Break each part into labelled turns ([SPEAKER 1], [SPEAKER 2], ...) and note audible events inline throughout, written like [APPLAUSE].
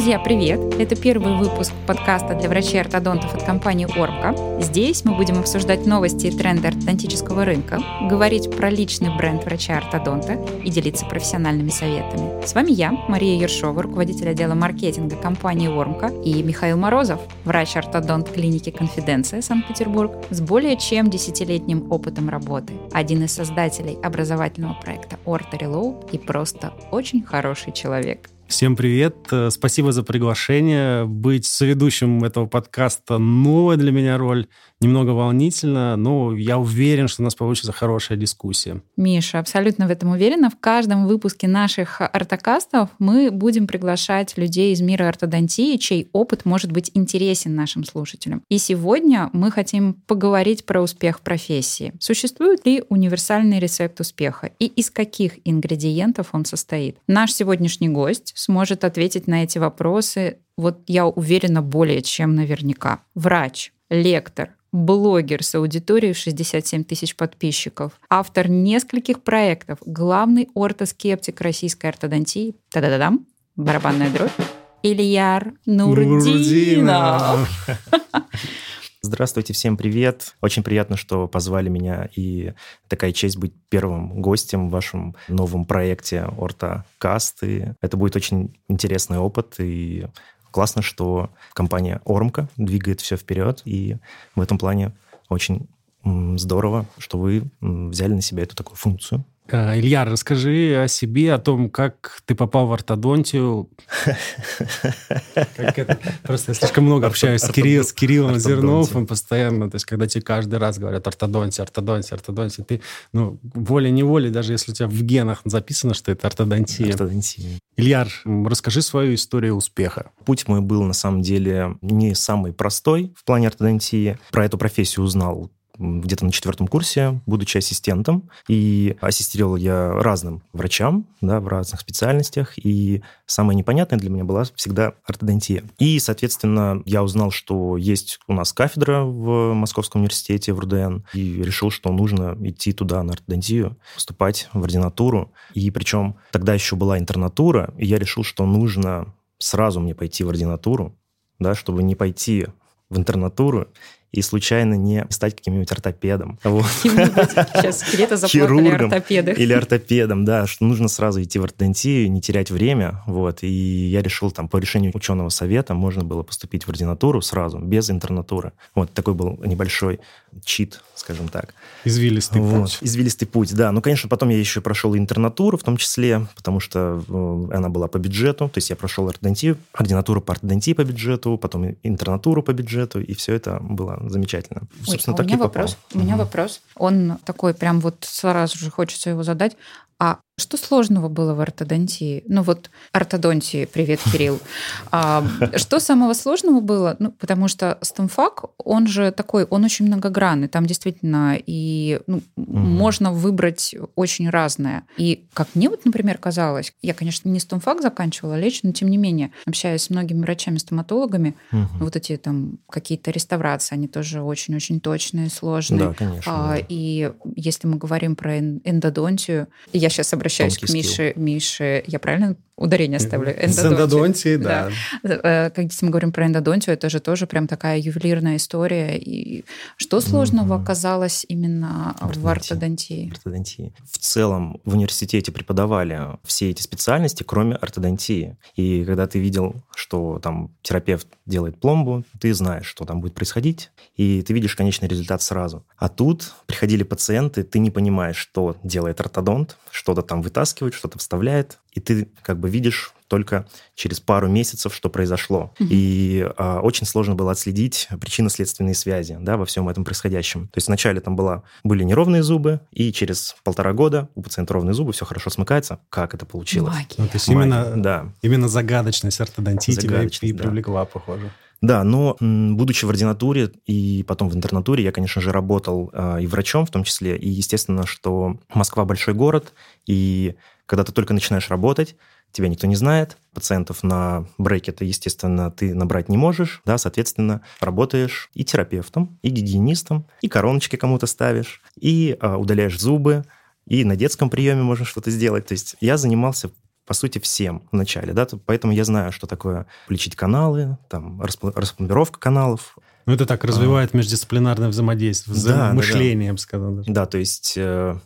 [SPEAKER 1] Друзья, привет! Это первый выпуск подкаста для врачей-ортодонтов от компании Орбка. Здесь мы будем обсуждать новости и тренды ортодонтического рынка, говорить про личный бренд врача-ортодонта и делиться профессиональными советами. С вами я, Мария Ершова, руководитель отдела маркетинга компании Ормка, и Михаил Морозов, врач-ортодонт клиники «Конфиденция» Санкт-Петербург с более чем десятилетним опытом работы, один из создателей образовательного проекта Орто Reload и просто очень хороший человек.
[SPEAKER 2] Всем привет. Э, спасибо за приглашение. Быть соведущим этого подкаста новая для меня роль немного волнительно, но я уверен, что у нас получится хорошая дискуссия.
[SPEAKER 1] Миша, абсолютно в этом уверена. В каждом выпуске наших ортокастов мы будем приглашать людей из мира ортодонтии, чей опыт может быть интересен нашим слушателям. И сегодня мы хотим поговорить про успех профессии. Существует ли универсальный рецепт успеха и из каких ингредиентов он состоит? Наш сегодняшний гость сможет ответить на эти вопросы вот я уверена более чем наверняка. Врач, лектор, блогер с аудиторией в 67 тысяч подписчиков, автор нескольких проектов, главный ортоскептик российской ортодонтии, та-да-да-дам, барабанная дробь, Ильяр Нурдинов.
[SPEAKER 3] Здравствуйте, всем привет. Очень приятно, что позвали меня, и такая честь быть первым гостем в вашем новом проекте «Ортокасты». Это будет очень интересный опыт, и Классно, что компания Ормка двигает все вперед, и в этом плане очень здорово, что вы взяли на себя эту такую функцию.
[SPEAKER 2] А, Илья, расскажи о себе, о том, как ты попал в ортодонтию. [LAUGHS] Просто я слишком много общаюсь с Кириллом Зерновым постоянно. То есть, когда тебе каждый раз говорят ортодонтия, ортодонтия, ортодонтия, ты, ну, волей-неволей, даже если у тебя в генах записано, что это ортодонтия.
[SPEAKER 3] Ортодонтия.
[SPEAKER 2] Ильяр, расскажи свою историю успеха.
[SPEAKER 3] Путь мой был, на самом деле, не самый простой в плане ортодонтии. Про эту профессию узнал где-то на четвертом курсе, будучи ассистентом. И ассистировал я разным врачам, да, в разных специальностях. И самое непонятное для меня была всегда ортодонтия. И, соответственно, я узнал, что есть у нас кафедра в Московском университете, в РУДН, и решил, что нужно идти туда, на ортодонтию, поступать в ординатуру. И причем тогда еще была интернатура, и я решил, что нужно сразу мне пойти в ординатуру, да, чтобы не пойти в интернатуру и случайно не стать каким-нибудь ортопедом. [LAUGHS] Вот.
[SPEAKER 1] Сейчас где-то заплакали ортопеды.
[SPEAKER 3] Или ортопедом, да, что нужно сразу идти в ортодонтию, не терять время, вот, и я решил там по решению ученого совета можно было поступить в ординатуру сразу, без интернатуры. Вот, такой был небольшой чит, скажем так.
[SPEAKER 2] Извилистый вот.
[SPEAKER 3] путь. Извилистый путь, да. Ну, конечно, потом я еще прошел интернатуру в том числе, потому что э, она была по бюджету, то есть я прошел ортодонтию, ординатуру по ортодонтии по бюджету, потом интернатуру по бюджету, и все это было замечательно.
[SPEAKER 1] Ой, Собственно, а так у меня и вопрос. Попал. У меня угу. вопрос. Он такой прям вот сразу же хочется его задать. А что сложного было в ортодонтии? Ну вот ортодонтии, привет, Кирилл. [LAUGHS] А, что самого сложного было? Ну, потому что стомфак, он же такой, он очень многогранный. Там действительно и ну, угу. можно выбрать очень разное. И как мне вот, например, казалось, я, конечно, не стомфак заканчивала лечь, но тем не менее, общаясь с многими врачами-стоматологами, угу. вот эти там какие-то реставрации, они тоже очень-очень точные, сложные.
[SPEAKER 3] Да, конечно. А,
[SPEAKER 1] да. И если мы говорим про эндодонтию, я сейчас обращаюсь обращаюсь к Мише. Мише, я правильно ударение ставлю?
[SPEAKER 2] Эндодонтии. да.
[SPEAKER 1] да. Как если мы говорим про эндодонтию, это же тоже прям такая ювелирная история. И что сложного mm-hmm. оказалось именно в ортодонтии?
[SPEAKER 3] ортодонтии? В целом в университете преподавали все эти специальности, кроме ортодонтии. И когда ты видел, что там терапевт делает пломбу, ты знаешь, что там будет происходить, и ты видишь конечный результат сразу. А тут приходили пациенты, ты не понимаешь, что делает ортодонт, что-то там вытаскивает, что-то вставляет, и ты как бы видишь только через пару месяцев, что произошло. Угу. И а, очень сложно было отследить причинно-следственные связи да, во всем этом происходящем. То есть вначале там была, были неровные зубы, и через полтора года у пациента ровные зубы, все хорошо смыкается. Как это получилось?
[SPEAKER 1] Магия. Ну,
[SPEAKER 2] то есть Магия, именно, да. именно загадочность ортодонтии тебя и, да. привлекла, похоже.
[SPEAKER 3] Да, но будучи в ординатуре и потом в интернатуре, я, конечно же, работал э, и врачом в том числе. И естественно, что Москва большой город, и когда ты только начинаешь работать, тебя никто не знает, пациентов на брекеты, естественно, ты набрать не можешь, да, соответственно, работаешь и терапевтом, и гигиенистом, и короночки кому-то ставишь, и а, удаляешь зубы, и на детском приеме можно что-то сделать. То есть я занимался по сути, всем вначале, да, поэтому я знаю, что такое лечить каналы, там, распломбировка каналов,
[SPEAKER 2] ну, это так развивает а, междисциплинарное взаимодействие, да, мышление, да, да. я бы сказал.
[SPEAKER 3] Даже. Да, то есть э,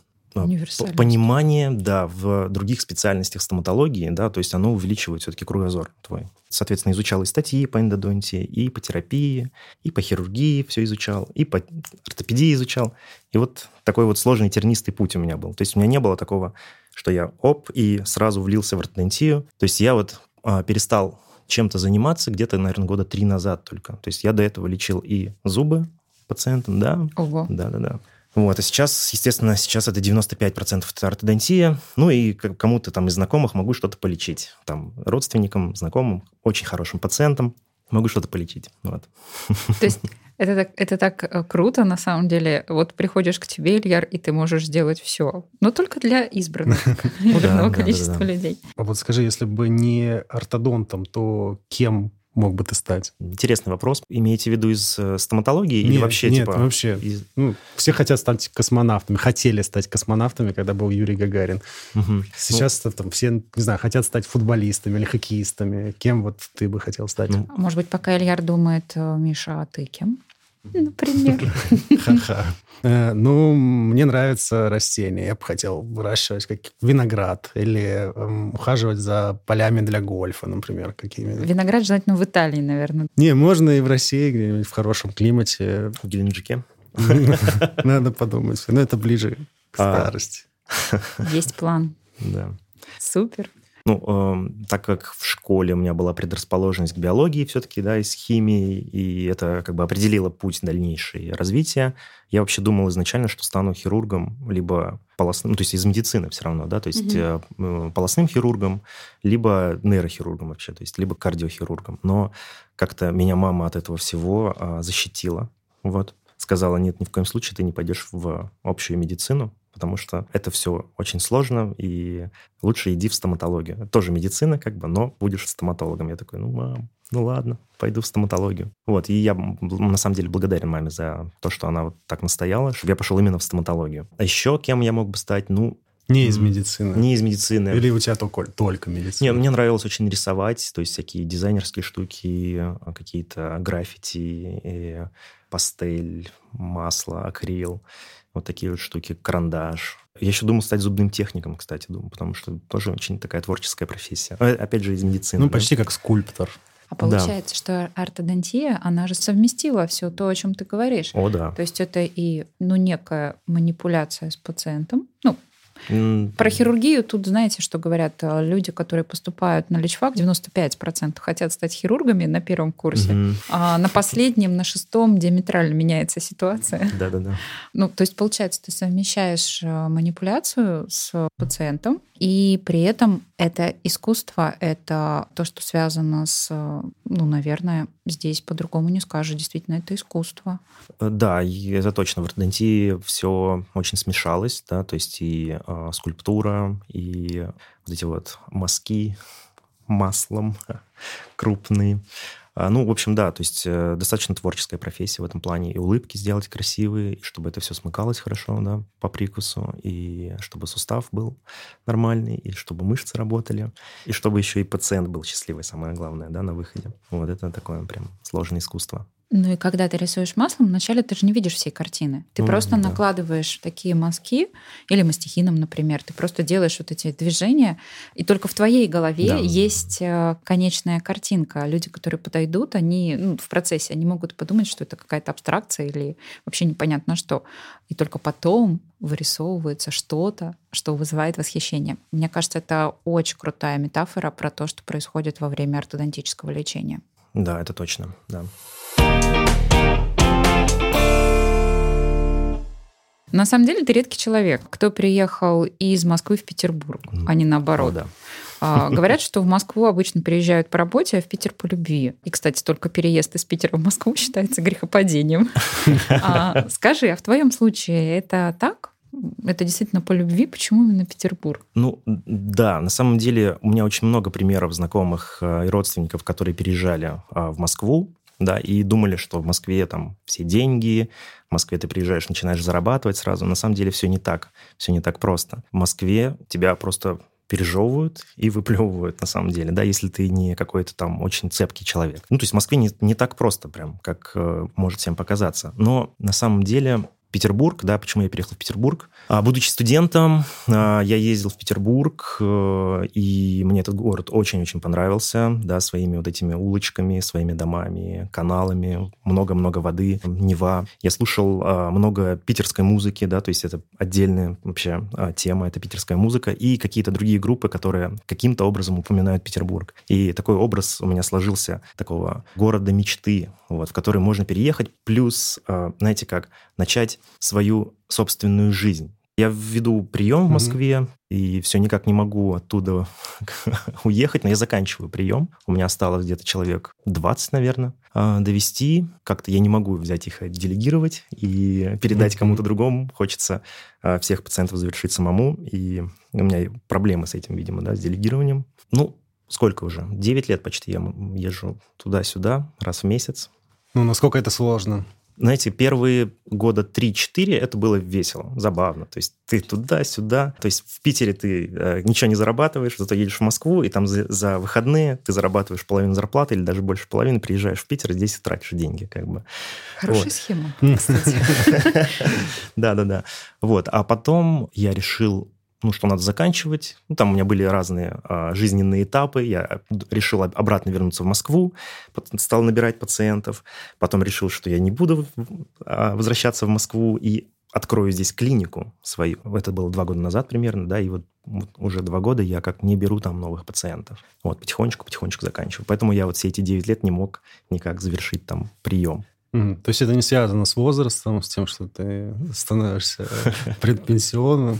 [SPEAKER 3] понимание, да, в других специальностях стоматологии, да, то есть оно увеличивает все-таки кругозор твой. Соответственно, изучал и статьи по эндодонтии, и по терапии, и по хирургии все изучал, и по ортопедии изучал. И вот такой вот сложный тернистый путь у меня был. То есть у меня не было такого, что я оп, и сразу влился в ортодонтию. То есть я вот а, перестал чем-то заниматься где-то, наверное, года три назад только. То есть я до этого лечил и зубы пациентам, да.
[SPEAKER 1] Ого.
[SPEAKER 3] Да-да-да. Вот, а сейчас, естественно, сейчас это 95% это ортодонтия. Ну и кому-то там из знакомых могу что-то полечить. Там родственникам, знакомым, очень хорошим пациентам могу что-то полечить. Вот.
[SPEAKER 1] То есть это так, это так э, круто, на самом деле. Вот приходишь к тебе, Ильяр, и ты можешь сделать все. Но только для избранных, [LAUGHS] избранного количества людей.
[SPEAKER 2] А вот скажи, если бы не ортодонтом, то кем мог бы ты стать?
[SPEAKER 3] Интересный вопрос. Имеете в виду из э, стоматологии нет, или вообще?
[SPEAKER 2] Нет,
[SPEAKER 3] типа,
[SPEAKER 2] вообще. Из... Ну, все хотят стать космонавтами, хотели стать космонавтами, когда был Юрий Гагарин. Угу. Сейчас ну, там все, не знаю, хотят стать футболистами или хоккеистами. Кем вот ты бы хотел стать? Ну,
[SPEAKER 1] Может быть, пока Ильяр думает, э, Миша, а ты кем? Например. [LAUGHS]
[SPEAKER 2] Ха-ха. Э, ну, мне нравятся растения. Я бы хотел выращивать как виноград или эм, ухаживать за полями для гольфа, например, какими
[SPEAKER 1] Виноград желательно в Италии, наверное.
[SPEAKER 2] Не, можно и в России, где-нибудь в хорошем климате.
[SPEAKER 3] В Геленджике. [LAUGHS]
[SPEAKER 2] Надо подумать. Но это ближе к а. старости.
[SPEAKER 1] Есть план.
[SPEAKER 3] Да.
[SPEAKER 1] Супер.
[SPEAKER 3] Ну, э, так как в школе у меня была предрасположенность к биологии все-таки, да, из химии, и это как бы определило путь дальнейшей развития, я вообще думал изначально, что стану хирургом, либо полостным, ну, то есть из медицины все равно, да, то есть угу. полостным хирургом, либо нейрохирургом вообще, то есть либо кардиохирургом. Но как-то меня мама от этого всего а, защитила, вот. Сказала, нет, ни в коем случае ты не пойдешь в общую медицину, потому что это все очень сложно, и лучше иди в стоматологию. Тоже медицина, как бы, но будешь стоматологом. Я такой, ну, мам, ну ладно, пойду в стоматологию. Вот, и я на самом деле благодарен маме за то, что она вот так настояла, чтобы я пошел именно в стоматологию. А еще кем я мог бы стать? Ну,
[SPEAKER 2] не из медицины.
[SPEAKER 3] Не из медицины.
[SPEAKER 2] Или у тебя только, только медицина?
[SPEAKER 3] Не, мне нравилось очень рисовать, то есть всякие дизайнерские штуки, а, какие-то граффити, пастель, масло, акрил. Вот такие вот штуки, карандаш. Я еще думал стать зубным техником, кстати, думаю, потому что тоже очень такая творческая профессия. А, опять же, из медицины.
[SPEAKER 2] Ну, да? почти как скульптор.
[SPEAKER 1] А получается, да. что ортодонтия, она же совместила все то, о чем ты говоришь.
[SPEAKER 3] О, да.
[SPEAKER 1] То есть это и ну, некая манипуляция с пациентом, ну, про хирургию тут знаете, что говорят э, люди, которые поступают на личфак, 95% хотят стать хирургами на первом курсе, mm а на последнем, на шестом диаметрально меняется ситуация.
[SPEAKER 3] Да-да-да.
[SPEAKER 1] Ну, то есть, получается, ты совмещаешь э, манипуляцию с пациентом, и при этом это искусство, это то, что связано с, ну, наверное, здесь по-другому не скажешь. Действительно, это искусство.
[SPEAKER 3] Э, да, это точно. В ортодонтии все очень смешалось, да, то есть и э, скульптура, и вот эти вот мазки маслом [LAUGHS] крупные. А, ну, в общем, да, то есть э, достаточно творческая профессия в этом плане. И улыбки сделать красивые, и чтобы это все смыкалось хорошо, да, по прикусу, и чтобы сустав был нормальный, и чтобы мышцы работали, и чтобы еще и пациент был счастливый, самое главное, да, на выходе. Вот это такое прям сложное искусство.
[SPEAKER 1] Ну и когда ты рисуешь маслом, вначале ты же не видишь всей картины. Ты ну, просто да. накладываешь такие мазки, или мастихином, например, ты просто делаешь вот эти движения, и только в твоей голове да. есть э, конечная картинка. Люди, которые подойдут, они ну, в процессе, они могут подумать, что это какая-то абстракция или вообще непонятно что. И только потом вырисовывается что-то, что вызывает восхищение. Мне кажется, это очень крутая метафора про то, что происходит во время ортодонтического лечения.
[SPEAKER 3] Да, это точно, да.
[SPEAKER 1] На самом деле ты редкий человек, кто приехал из Москвы в Петербург, а не наоборот. О, да. А, говорят, что в Москву обычно приезжают по работе, а в Питер по любви. И, кстати, только переезд из Питера в Москву считается грехопадением. [LAUGHS] А, скажи, а в твоем случае это так? Это действительно по любви? Почему именно Петербург?
[SPEAKER 3] Ну, да, на самом деле у меня очень много примеров знакомых э, и родственников, которые переезжали а, в Москву да, и думали, что в Москве там все деньги, в Москве ты приезжаешь, начинаешь зарабатывать сразу. На самом деле все не так, все не так просто. В Москве тебя просто пережевывают и выплевывают на самом деле, да, если ты не какой-то там очень цепкий человек. Ну, то есть в Москве не, не так просто прям, как э, может всем показаться. Но на самом деле Петербург, да, почему я переехал в Петербург. А, будучи студентом, а, я ездил в Петербург, э, и мне этот город очень-очень понравился, да, своими вот этими улочками, своими домами, каналами, много-много воды, Нева. Я слушал а, много питерской музыки, да, то есть это отдельная вообще тема, это питерская музыка, и какие-то другие группы, которые каким-то образом упоминают Петербург. И такой образ у меня сложился такого города мечты, вот, в который можно переехать, плюс, знаете как, начать свою собственную жизнь. Я веду прием в Москве, mm-hmm. и все никак не могу оттуда [LAUGHS] уехать, но я заканчиваю прием. У меня осталось где-то человек 20, наверное, а, довести. Как-то я не могу взять их, делегировать и передать mm-hmm. кому-то другому. Хочется а, всех пациентов завершить самому, и у меня проблемы с этим, видимо, да, с делегированием. Ну, сколько уже? 9 лет почти я езжу туда-сюда раз в месяц.
[SPEAKER 2] Ну, насколько это сложно?
[SPEAKER 3] знаете, первые года 3-4 это было весело, забавно. То есть ты туда-сюда. То есть в Питере ты э, ничего не зарабатываешь, зато едешь в Москву, и там за, за выходные ты зарабатываешь половину зарплаты или даже больше половины, приезжаешь в Питер, и здесь тратишь деньги. Как бы.
[SPEAKER 1] Хорошая вот. схема, [LAUGHS]
[SPEAKER 3] кстати. Да-да-да. Вот. А потом я решил ну, что надо заканчивать. Ну, там у меня были разные а, жизненные этапы. Я решил обратно вернуться в Москву, стал набирать пациентов. Потом решил, что я не буду а, возвращаться в Москву и открою здесь клинику свою. Это было два года назад примерно, да, и вот, уже два года я как не беру там новых пациентов. Вот, потихонечку-потихонечку заканчиваю. Поэтому я вот все эти 9 лет не мог никак завершить там прием.
[SPEAKER 2] То есть это не связано с возрастом, с тем, что ты становишься предпенсионным?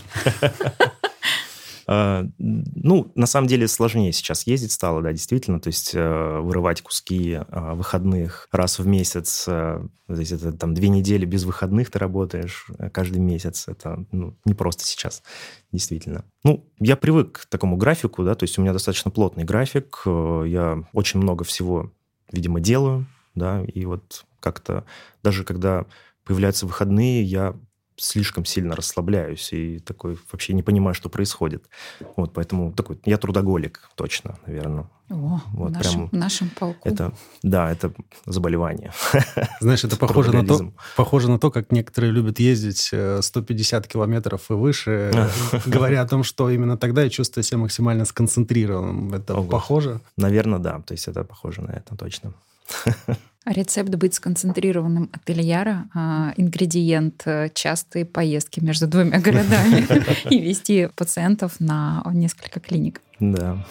[SPEAKER 3] А, ну, на самом деле сложнее сейчас ездить стало, да, действительно. То есть э, вырывать куски а, выходных раз в месяц, э, то есть это там две недели без выходных ты работаешь э, каждый месяц. Это ну, не просто сейчас, действительно. Ну, я привык к такому графику, да, то есть у меня достаточно плотный график. Я очень много всего, видимо, делаю, да, и вот как-то даже когда появляются выходные, я слишком сильно расслабляюсь и такой вообще не понимаю, что происходит. Вот, поэтому такой, я трудоголик, точно, наверное.
[SPEAKER 1] О, вот, в, нашем, прям, в нашем полку.
[SPEAKER 3] Это, да, это заболевание. [LAUGHS]
[SPEAKER 2] Знаешь, это похоже на, то, похоже на то, как некоторые любят ездить 150 э, километров и выше, [LAUGHS] говоря о том, что именно тогда я чувствую себя максимально сконцентрированным. Это Ого. похоже?
[SPEAKER 3] Наверное, да. То есть это похоже на это точно. [LAUGHS]
[SPEAKER 1] Рецепт быть сконцентрированным от Ильяра, а ингредиент э, частые поездки между двумя [LAUGHS] городами [LAUGHS] и вести пациентов на несколько клиник.
[SPEAKER 3] Да.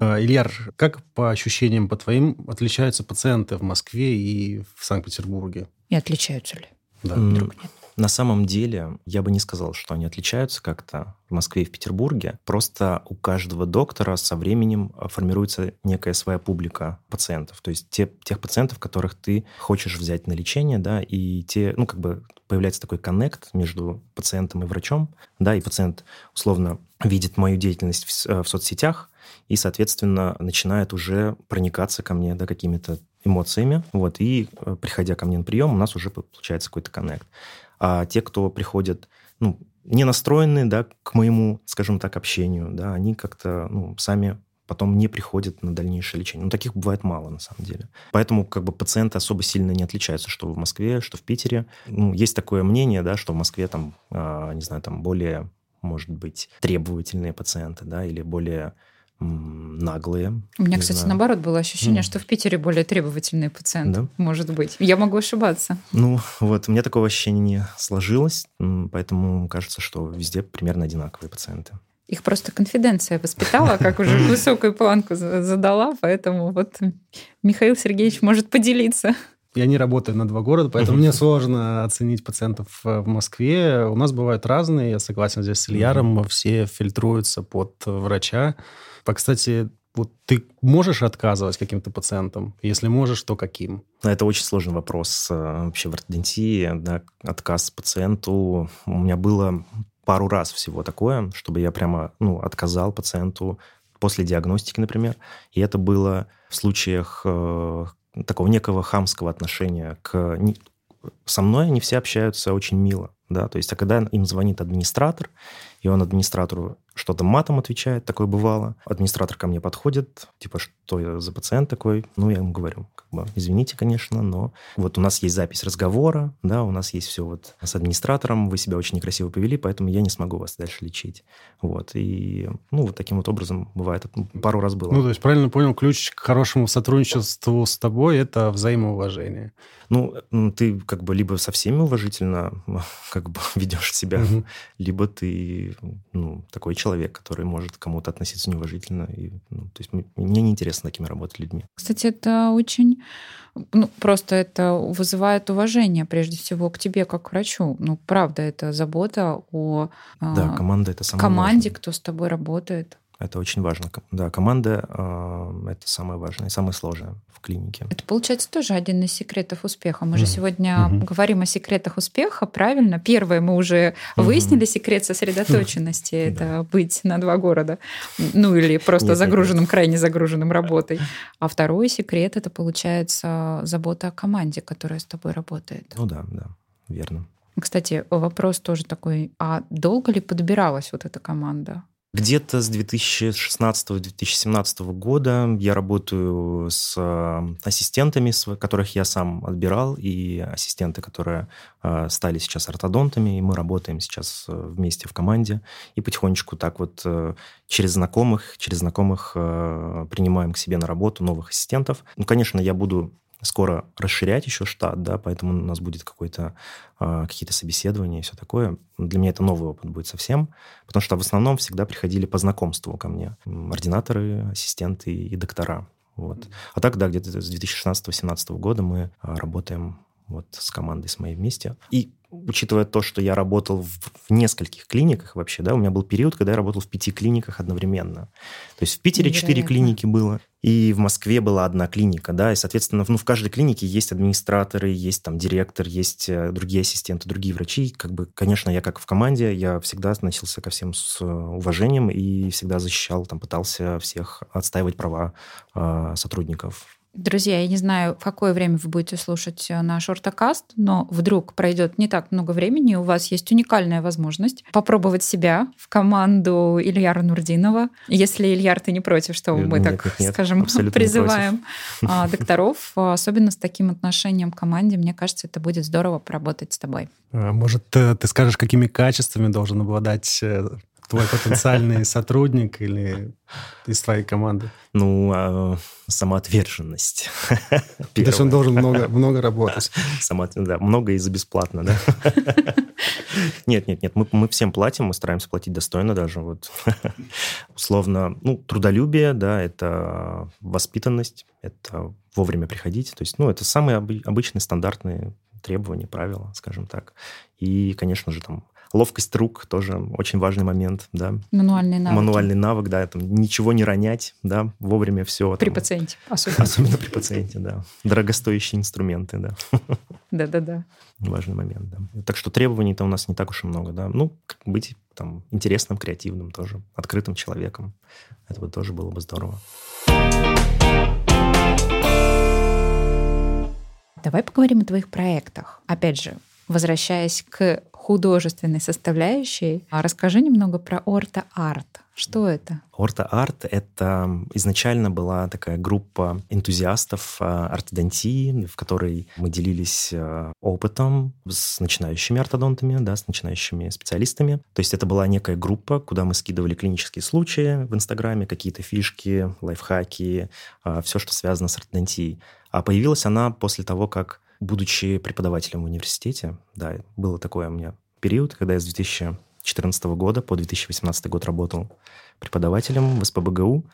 [SPEAKER 2] А, Ильяр, как по ощущениям, по твоим, отличаются пациенты в Москве и в Санкт-Петербурге?
[SPEAKER 1] И отличаются ли?
[SPEAKER 2] Да. Вдруг
[SPEAKER 3] нет? На самом деле, я бы не сказал, что они отличаются как-то в Москве и в Петербурге. Просто у каждого доктора со временем э, формируется некая своя публика пациентов. То есть те, тех пациентов, которых ты хочешь взять на лечение, да, и те, ну, как бы появляется такой коннект между пациентом и врачом, да, и пациент условно видит мою деятельность в, э, в соцсетях, и, соответственно, начинает уже проникаться ко мне да, какими-то эмоциями, вот, и э, приходя ко мне на прием, у нас уже получается какой-то коннект. А те, кто приходят, ну, не настроенные, да, к моему, скажем так, общению, да, они как-то, ну, сами потом не приходят на дальнейшее лечение. Ну, таких бывает мало, на самом деле. Поэтому как бы пациенты особо сильно не отличаются, что в Москве, что в Питере. Ну, есть такое мнение, да, что в Москве там, э, не знаю, там более, может быть, требовательные пациенты, да, или более наглые.
[SPEAKER 1] У меня, кстати, знаю. наоборот было ощущение, mm. что в Питере более требовательные пациенты, да? может быть. Я могу ошибаться.
[SPEAKER 3] Ну, вот, у меня такого ощущения не сложилось, поэтому кажется, что везде примерно одинаковые пациенты.
[SPEAKER 1] Их просто конфиденция воспитала, как уже [LAUGHS] высокую планку задала, поэтому вот Михаил Сергеевич может поделиться.
[SPEAKER 2] Я не работаю на два города, поэтому мне сложно оценить пациентов в Москве. У нас бывают разные, я согласен здесь с Ильяром, все фильтруются под врача. А, кстати, вот ты можешь отказывать каким-то пациентам? Если можешь, то каким?
[SPEAKER 3] Это очень сложный вопрос э, вообще в ортодонтии. Да, отказ пациенту. У меня было пару раз всего такое, чтобы я прямо ну, отказал пациенту после диагностики, например. И это было в случаях э, такого некого хамского отношения к со мной они все общаются очень мило, да, то есть, а когда им звонит администратор, и он администратору что-то матом отвечает, такое бывало. Администратор ко мне подходит, типа, что я за пациент такой? Ну, я ему говорю, как бы, извините, конечно, но вот у нас есть запись разговора, да, у нас есть все вот с администратором, вы себя очень некрасиво повели, поэтому я не смогу вас дальше лечить. Вот, и, ну, вот таким вот образом бывает. Пару раз было.
[SPEAKER 2] Ну, то есть, правильно понял, ключ к хорошему сотрудничеству с тобой – это взаимоуважение.
[SPEAKER 3] Ну, ты как бы либо со всеми уважительно [LAUGHS] как бы ведешь себя, угу. либо ты ну, такой человек, который может кому-то относиться неуважительно. И, ну, то есть мне неинтересно такими работать людьми.
[SPEAKER 1] Кстати, это очень... Ну, просто это вызывает уважение, прежде всего, к тебе как к врачу. Ну, правда, это забота о
[SPEAKER 3] да, команда это самое
[SPEAKER 1] команде,
[SPEAKER 3] важное.
[SPEAKER 1] кто с тобой работает.
[SPEAKER 3] Это очень важно. Да, команда э, это самое важное и самое сложное в клинике.
[SPEAKER 1] Это получается тоже один из секретов успеха. Мы mm. же сегодня mm-hmm. говорим о секретах успеха, правильно? Первое мы уже mm-hmm. выяснили секрет сосредоточенности mm-hmm. это быть на два города, ну или просто нет, загруженным, нет. крайне загруженным работой. [LAUGHS] А второй секрет это получается забота о команде, которая с тобой работает.
[SPEAKER 3] Ну да, да, верно.
[SPEAKER 1] Кстати, вопрос тоже такой: а долго ли подбиралась вот эта команда?
[SPEAKER 3] Где-то с 2016-2017 года я работаю с э, ассистентами, которых я сам отбирал, и ассистенты, которые э, стали сейчас ортодонтами, и мы работаем сейчас э, вместе в команде, и потихонечку так вот через знакомых, через знакомых принимаем к себе на работу новых ассистентов. Ну, конечно, я буду скоро расширять еще штат, да, поэтому у нас будет какой-то, э, какие-то собеседования и все такое. Для меня это новый опыт будет совсем, потому что в основном всегда приходили по знакомству ко мне ординаторы, ассистенты и доктора. Вот. А так, да, где-то с 2016-2017 года мы работаем вот с командой с моей вместе. И учитывая то, что я работал в, в нескольких клиниках вообще, да, у меня был период, когда я работал в пяти клиниках одновременно. То есть в Питере четыре клиники было, и в Москве была одна клиника, да, и, соответственно, ну, в каждой клинике есть администраторы, есть там директор, есть э, другие ассистенты, другие врачи. Как бы, конечно, я как в команде, я всегда относился ко всем с э, уважением и всегда защищал, там, пытался всех отстаивать права э, сотрудников
[SPEAKER 1] Друзья, я не знаю, в какое время вы будете слушать э, наш ортокаст, но вдруг пройдет не так много времени, у вас есть уникальная возможность попробовать себя в команду Ильяра Нурдинова. Если, Ильяр, ты не против, что мы
[SPEAKER 3] нет,
[SPEAKER 1] так,
[SPEAKER 3] нет,
[SPEAKER 1] скажем, призываем а, докторов, а, особенно с таким отношением к команде, мне кажется, это будет здорово поработать с тобой.
[SPEAKER 2] А, может, ты скажешь, какими качествами должен обладать э, твой потенциальный сотрудник или из твоей команды?
[SPEAKER 3] Ну, а, самоотверженность. [LAUGHS]
[SPEAKER 2] То есть он должен много, много работать.
[SPEAKER 3] Само, да, много и за бесплатно, да? [LAUGHS] Нет, нет, нет, мы, мы всем платим, мы стараемся платить достойно даже. Вот. [LAUGHS] Условно, ну, трудолюбие, да, это воспитанность, это вовремя приходить. То есть, ну, это самые обычные стандартные требования, правила, скажем так. И, конечно же, там Ловкость рук тоже очень важный момент, да.
[SPEAKER 1] Мануальный навык.
[SPEAKER 3] Мануальный навык, да, там, ничего не ронять, да, вовремя все.
[SPEAKER 1] При там, пациенте, особенно.
[SPEAKER 3] Особенно при пациенте, да. Дорогостоящие инструменты, да.
[SPEAKER 1] Да-да-да.
[SPEAKER 3] Важный момент, да. Так что требований-то у нас не так уж и много, да. Ну, быть там интересным, креативным тоже, открытым человеком. Это бы тоже было бы здорово.
[SPEAKER 1] Давай поговорим о твоих проектах. Опять же, возвращаясь к художественной составляющей, а расскажи немного про орто-арт. Что это?
[SPEAKER 3] Орто-арт — это изначально была такая группа энтузиастов а, ортодонтии, в которой мы делились а, опытом с начинающими ортодонтами, да, с начинающими специалистами. То есть это была некая группа, куда мы скидывали клинические случаи в Инстаграме, какие-то фишки, лайфхаки, все, что связано с ортодонтией. А появилась она после того, как будучи преподавателем в университете, да, было такое у меня период, когда я с 2014 года по 2018 год работал преподавателем в СПБГУ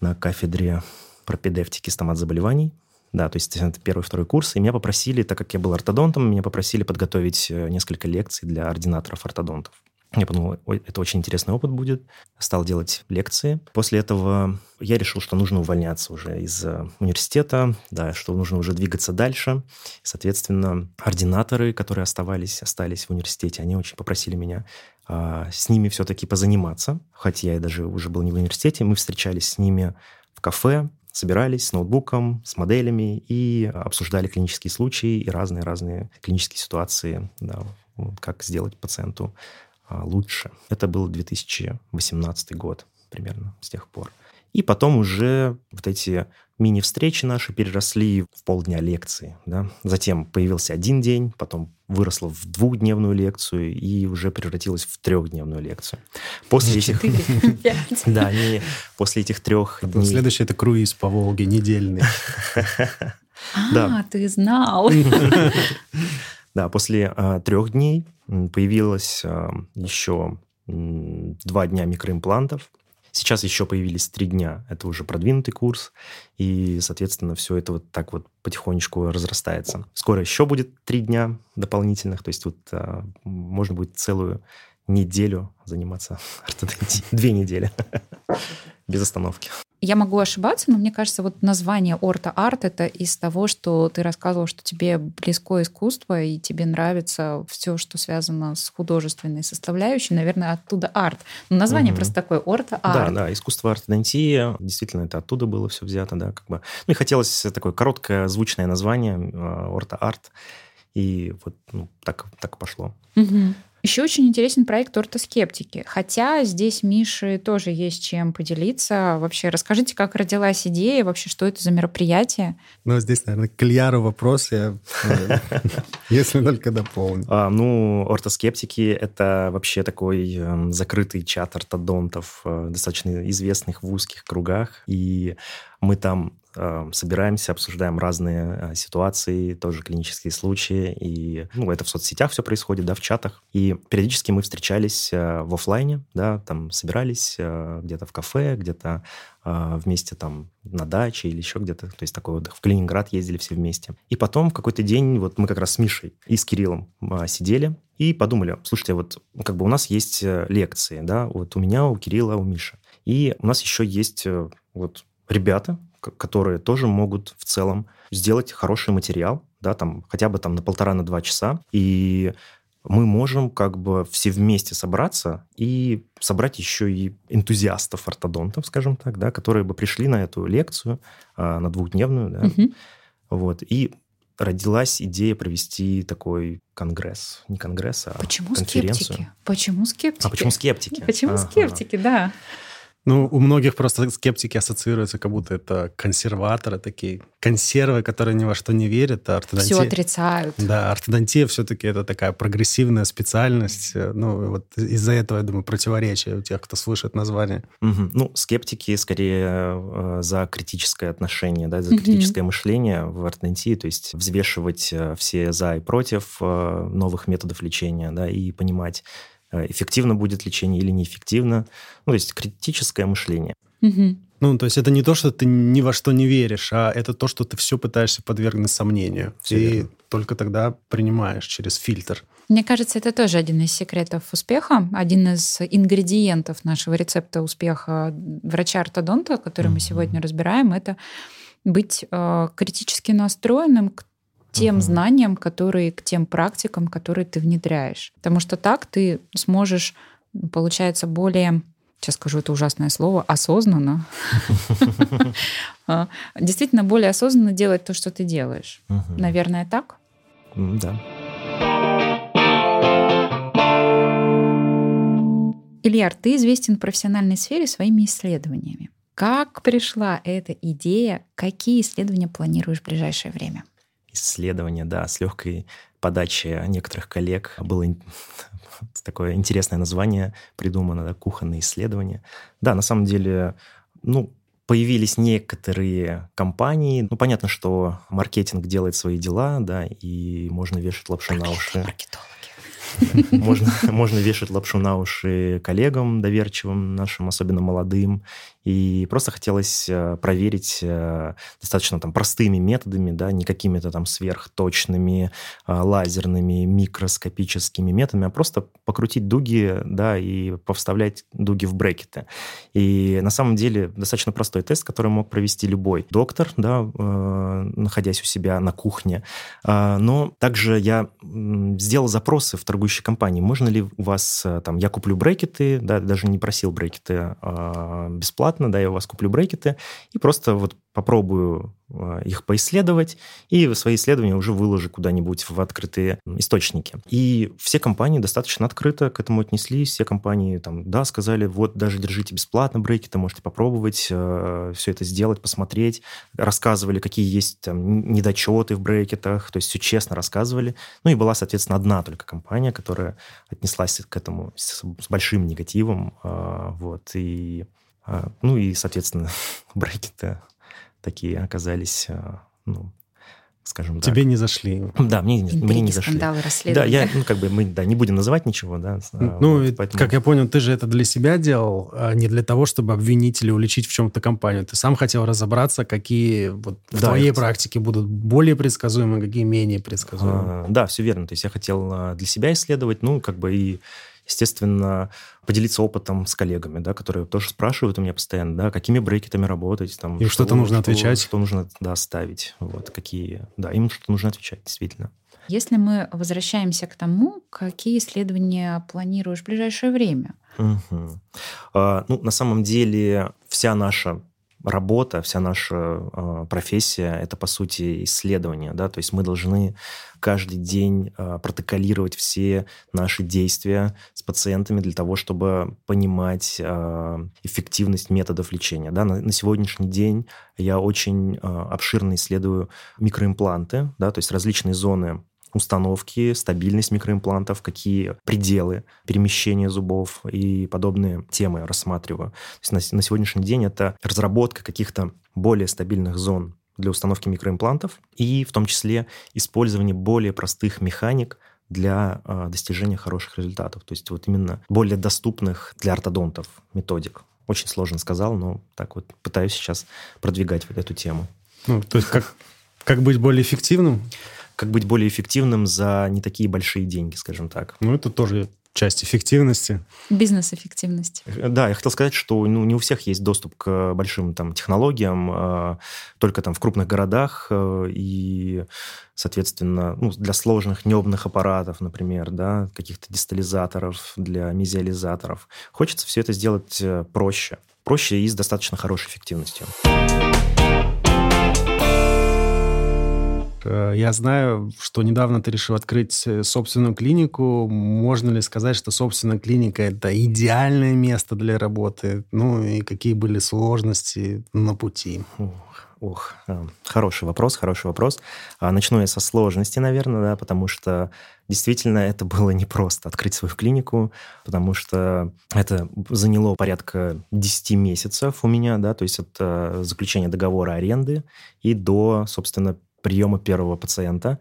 [SPEAKER 3] на кафедре пропедевтики стомат заболеваний. Да, то есть это первый, второй курс. И меня попросили, так как я был ортодонтом, меня попросили подготовить э, несколько лекций для ординаторов ортодонтов. Я подумал, это очень интересный опыт будет. Стал делать лекции. После этого я решил, что нужно увольняться уже из э, университета, да, что нужно уже двигаться дальше. Соответственно, ординаторы, которые оставались, остались в университете, они очень попросили меня а, с ними все-таки позаниматься. Хотя я даже уже был не в университете, мы встречались с ними в кафе, собирались с ноутбуком, с моделями и обсуждали клинические случаи и разные-разные клинические ситуации, да, как сделать пациенту лучше. Это был 2018 год примерно с тех пор. И потом уже вот эти мини-встречи наши переросли в полдня лекции. Да? Затем появился один день, потом выросло в двухдневную лекцию и уже превратилось в трехдневную лекцию. После этих... [LAUGHS] Да, не, после этих трех
[SPEAKER 2] дней... Следующий это круиз по Волге, недельный. [LAUGHS]
[SPEAKER 1] А, ты знал. [LAUGHS]
[SPEAKER 3] Да, после а, трех дней появилось а, еще два дня микроимплантов, Сейчас еще появились три дня. Это уже продвинутый курс. И, соответственно, все это вот так вот потихонечку разрастается. Скоро еще будет три дня дополнительных. То есть вот а, можно будет целую неделю заниматься [LAUGHS] ортодонтией. Две недели [LAUGHS] без остановки.
[SPEAKER 1] Я могу ошибаться, но мне кажется, вот название орто-арт — это из того, что ты рассказывал, что тебе близко искусство, и тебе нравится все, что связано с художественной составляющей. Наверное, оттуда арт. Но название угу. просто такое — орто-арт.
[SPEAKER 3] Да, да, искусство ортодонтии. Действительно, это оттуда было все взято, да, как бы. Ну и хотелось такое короткое, звучное название э, орто-арт. И вот ну, так, так пошло.
[SPEAKER 1] Угу. Еще очень интересен проект «Ортоскептики». Хотя здесь Мише тоже есть чем поделиться. Вообще, расскажите, как родилась идея, вообще, что это за мероприятие?
[SPEAKER 2] Ну, здесь, наверное, к Ильяру вопрос, я, [LAUGHS] если только дополню.
[SPEAKER 3] А, ну, ортоскептики — это вообще такой эм, закрытый чат ортодонтов, э, достаточно известных в узких кругах. И мы там э, собираемся, обсуждаем разные э, ситуации, тоже клинические случаи, и ну, это в соцсетях все происходит, да, в чатах. И периодически мы встречались э, в офлайне, да, там собирались где-то в кафе, где-то вместе там на даче или еще где-то, то есть такой вот в Калининград ездили все вместе. И потом в какой-то день вот мы как раз с Мишей и с Кириллом сидели и подумали, слушайте, вот как бы у нас есть лекции, да, вот у меня, у Кирилла, у Миши. И у нас еще есть вот ребята, которые тоже могут в целом сделать хороший материал, да, там хотя бы там на полтора, на два часа, и мы можем как бы все вместе собраться и собрать еще и энтузиастов, ортодонтов, скажем так, да, которые бы пришли на эту лекцию, а, на двухдневную, да, угу. вот, и родилась идея провести такой конгресс, не конгресс, а
[SPEAKER 1] почему
[SPEAKER 3] конференцию.
[SPEAKER 1] Скептики? Почему скептики?
[SPEAKER 3] А почему скептики?
[SPEAKER 1] Почему ага. скептики, да.
[SPEAKER 2] Ну, у многих просто скептики ассоциируются, как будто это консерваторы такие, консервы, которые ни во что не верят. А ортодонтия...
[SPEAKER 1] Все отрицают.
[SPEAKER 2] Да, ортодонтия все-таки это такая прогрессивная специальность. Ну, вот из-за этого, я думаю, противоречие у тех, кто слышит название.
[SPEAKER 3] Угу. Ну, скептики скорее э, за критическое отношение, да, за критическое угу. мышление в ортодонтии, то есть взвешивать э, все за и против э, новых методов лечения, да, и понимать, эффективно будет лечение или неэффективно. Ну, то есть критическое мышление.
[SPEAKER 1] Угу.
[SPEAKER 2] Ну, то есть это не то, что ты ни во что не веришь, а это то, что ты все пытаешься подвергнуть сомнению. Все и верно. только тогда принимаешь через фильтр.
[SPEAKER 1] Мне кажется, это тоже один из секретов успеха, один из ингредиентов нашего рецепта успеха врача-ортодонта, который mm-hmm. мы сегодня разбираем, это быть э, критически настроенным к тем угу. знаниям, которые, к тем практикам, которые ты внедряешь. Потому что так ты сможешь, получается, более сейчас скажу это ужасное слово, осознанно, [LAUGHS] а, действительно более осознанно делать то, что ты делаешь. Наверное, так?
[SPEAKER 3] Да.
[SPEAKER 1] Ильяр, ты известен в профессиональной сфере своими исследованиями. Как пришла эта идея? Какие исследования планируешь в ближайшее время?
[SPEAKER 3] Исследование, да, с легкой подачи некоторых коллег. Было [LAUGHS] такое интересное название придумано, да, кухонные исследования. Да, на самом деле, ну, появились некоторые компании. Ну, понятно, что маркетинг делает свои дела, да, и можно вешать лапшу на уши. Можно, [LAUGHS] можно вешать лапшу на уши коллегам доверчивым нашим, особенно молодым. И просто хотелось э, проверить э, достаточно там простыми методами, да, не какими-то там сверхточными, э, лазерными, микроскопическими методами, а просто покрутить дуги, да, и повставлять дуги в брекеты. И на самом деле достаточно простой тест, который мог провести любой доктор, да, находясь у себя на кухне. Но также я сделал запросы в торгующей компании. Можно ли у вас там, я куплю брекеты, да, даже не просил брекеты бесплатно, бесплатно, да, я у вас куплю брекеты, и просто вот попробую э, их поисследовать, и свои исследования уже выложу куда-нибудь в открытые источники. И все компании достаточно открыто к этому отнеслись, все компании там, да, сказали, вот даже держите бесплатно брекеты, можете попробовать э, все это сделать, посмотреть, рассказывали, какие есть там недочеты в брекетах, то есть все честно рассказывали. Ну и была, соответственно, одна только компания, которая отнеслась к этому с, с большим негативом, э, вот, и ну и, соответственно, [LAUGHS] брекеты такие оказались, э, ну, скажем
[SPEAKER 2] так. Тебе не зашли.
[SPEAKER 3] Да, мне, Интриги, мне не зашли.
[SPEAKER 1] скандалы, расследования.
[SPEAKER 3] Да, я, ну, как бы, мы да, не будем называть ничего, да.
[SPEAKER 2] А, ну, вот, поэтому... как я понял, ты же это для себя делал, а не для того, чтобы обвинить или уличить в чем-то компанию. Ты сам хотел разобраться, какие вот в да, твоей это... практике будут более предсказуемы, какие менее предсказуемы. А,
[SPEAKER 3] да, все верно. То есть я хотел а, для себя исследовать, ну, как бы и естественно, поделиться опытом с коллегами, да, которые тоже спрашивают у меня постоянно, да, какими брекетами работать. Там,
[SPEAKER 2] и что-то нужно
[SPEAKER 3] что,
[SPEAKER 2] отвечать.
[SPEAKER 3] Что нужно, да, ставить. Вот, какие, да, им что-то нужно отвечать, действительно.
[SPEAKER 1] Если мы возвращаемся к тому, какие исследования планируешь в ближайшее время?
[SPEAKER 3] Угу. А, ну, на самом деле, вся наша работа, вся наша э, профессия – это, по сути, исследование. Да? То есть мы должны каждый день э, протоколировать все наши действия с пациентами для того, чтобы понимать э, эффективность методов лечения. Да? На, сегодняшний день я очень обширно исследую микроимпланты, да? то есть различные зоны установки, стабильность микроимплантов, какие пределы перемещения зубов и подобные темы рассматриваю. То есть на, на сегодняшний день это разработка каких-то более стабильных зон для установки микроимплантов и в том числе использование более простых механик для э, достижения хороших результатов. То есть вот именно более доступных для ортодонтов методик. Очень сложно сказал, но так вот пытаюсь сейчас продвигать вот эту тему.
[SPEAKER 2] Ну, то есть как, как быть более эффективным?
[SPEAKER 3] Как быть более эффективным за не такие большие деньги, скажем так.
[SPEAKER 2] Ну, это тоже часть эффективности.
[SPEAKER 1] Бизнес-эффективности.
[SPEAKER 3] Да, я хотел сказать, что ну, не у всех есть доступ к большим там, технологиям, э, только там в крупных городах, э, и, соответственно, ну, для сложных небных аппаратов, например, да, каких-то дистализаторов, для мезиализаторов. Хочется все это сделать э, проще. Проще и с достаточно хорошей эффективностью.
[SPEAKER 2] Я знаю, что недавно ты решил открыть э, собственную клинику. Можно ли сказать, что собственная клиника – это идеальное место для работы? Ну и какие были сложности на пути?
[SPEAKER 3] Ох э, хороший вопрос, хороший вопрос. А, начну я со сложности, наверное, да, потому что действительно это было непросто открыть свою клинику, потому что это заняло порядка 10 месяцев у меня, да, то есть от заключения договора аренды и до, собственно, приема первого пациента.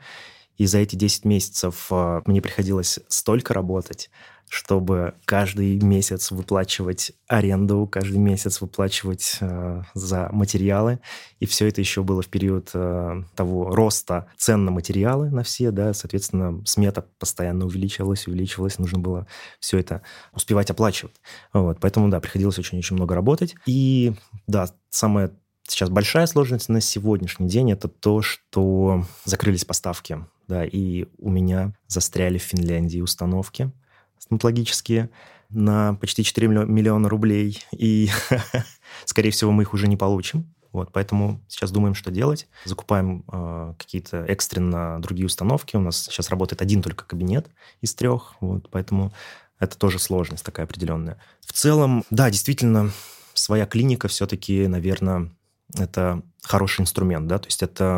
[SPEAKER 3] И за эти 10 месяцев а, мне приходилось столько работать, чтобы каждый месяц выплачивать аренду, каждый месяц выплачивать э, за материалы. И все это еще было в период э, того роста цен на материалы на все, да, соответственно, смета постоянно увеличивалась, увеличивалась, нужно было все это успевать оплачивать. Вот, поэтому, да, приходилось очень-очень много работать. И, да, самое сейчас большая сложность на сегодняшний день это то, что закрылись поставки, да, и у меня застряли в Финляндии установки стоматологические на почти 4 миллиона рублей, и, [LAUGHS] скорее всего, мы их уже не получим. Вот, поэтому сейчас думаем, что делать. Закупаем э, какие-то экстренно другие установки. У нас сейчас работает один только кабинет из трех, вот, поэтому это тоже сложность такая определенная. В целом, да, действительно, своя клиника все-таки, наверное, это хороший инструмент, да, то есть это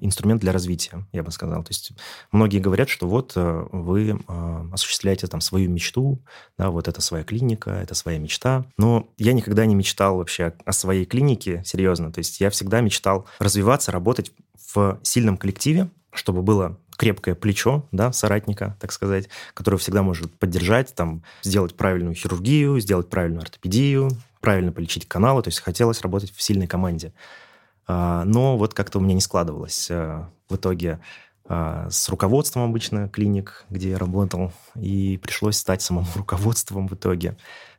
[SPEAKER 3] инструмент для развития, я бы сказал. То есть многие говорят, что вот э, вы а, осуществляете там свою мечту, да, вот это своя клиника, это своя мечта. Но я никогда не мечтал вообще о своей клинике, серьезно. То есть я всегда мечтал развиваться, работать в сильном коллективе, чтобы было крепкое плечо, да, соратника, так сказать, который всегда может поддержать, там, сделать правильную хирургию, сделать правильную ортопедию, правильно полечить каналы, то есть хотелось работать в сильной команде. А, но вот как-то у меня не складывалось. А, в итоге а, с руководством обычно клиник, где я работал, и пришлось стать самому [LAUGHS] руководством в итоге.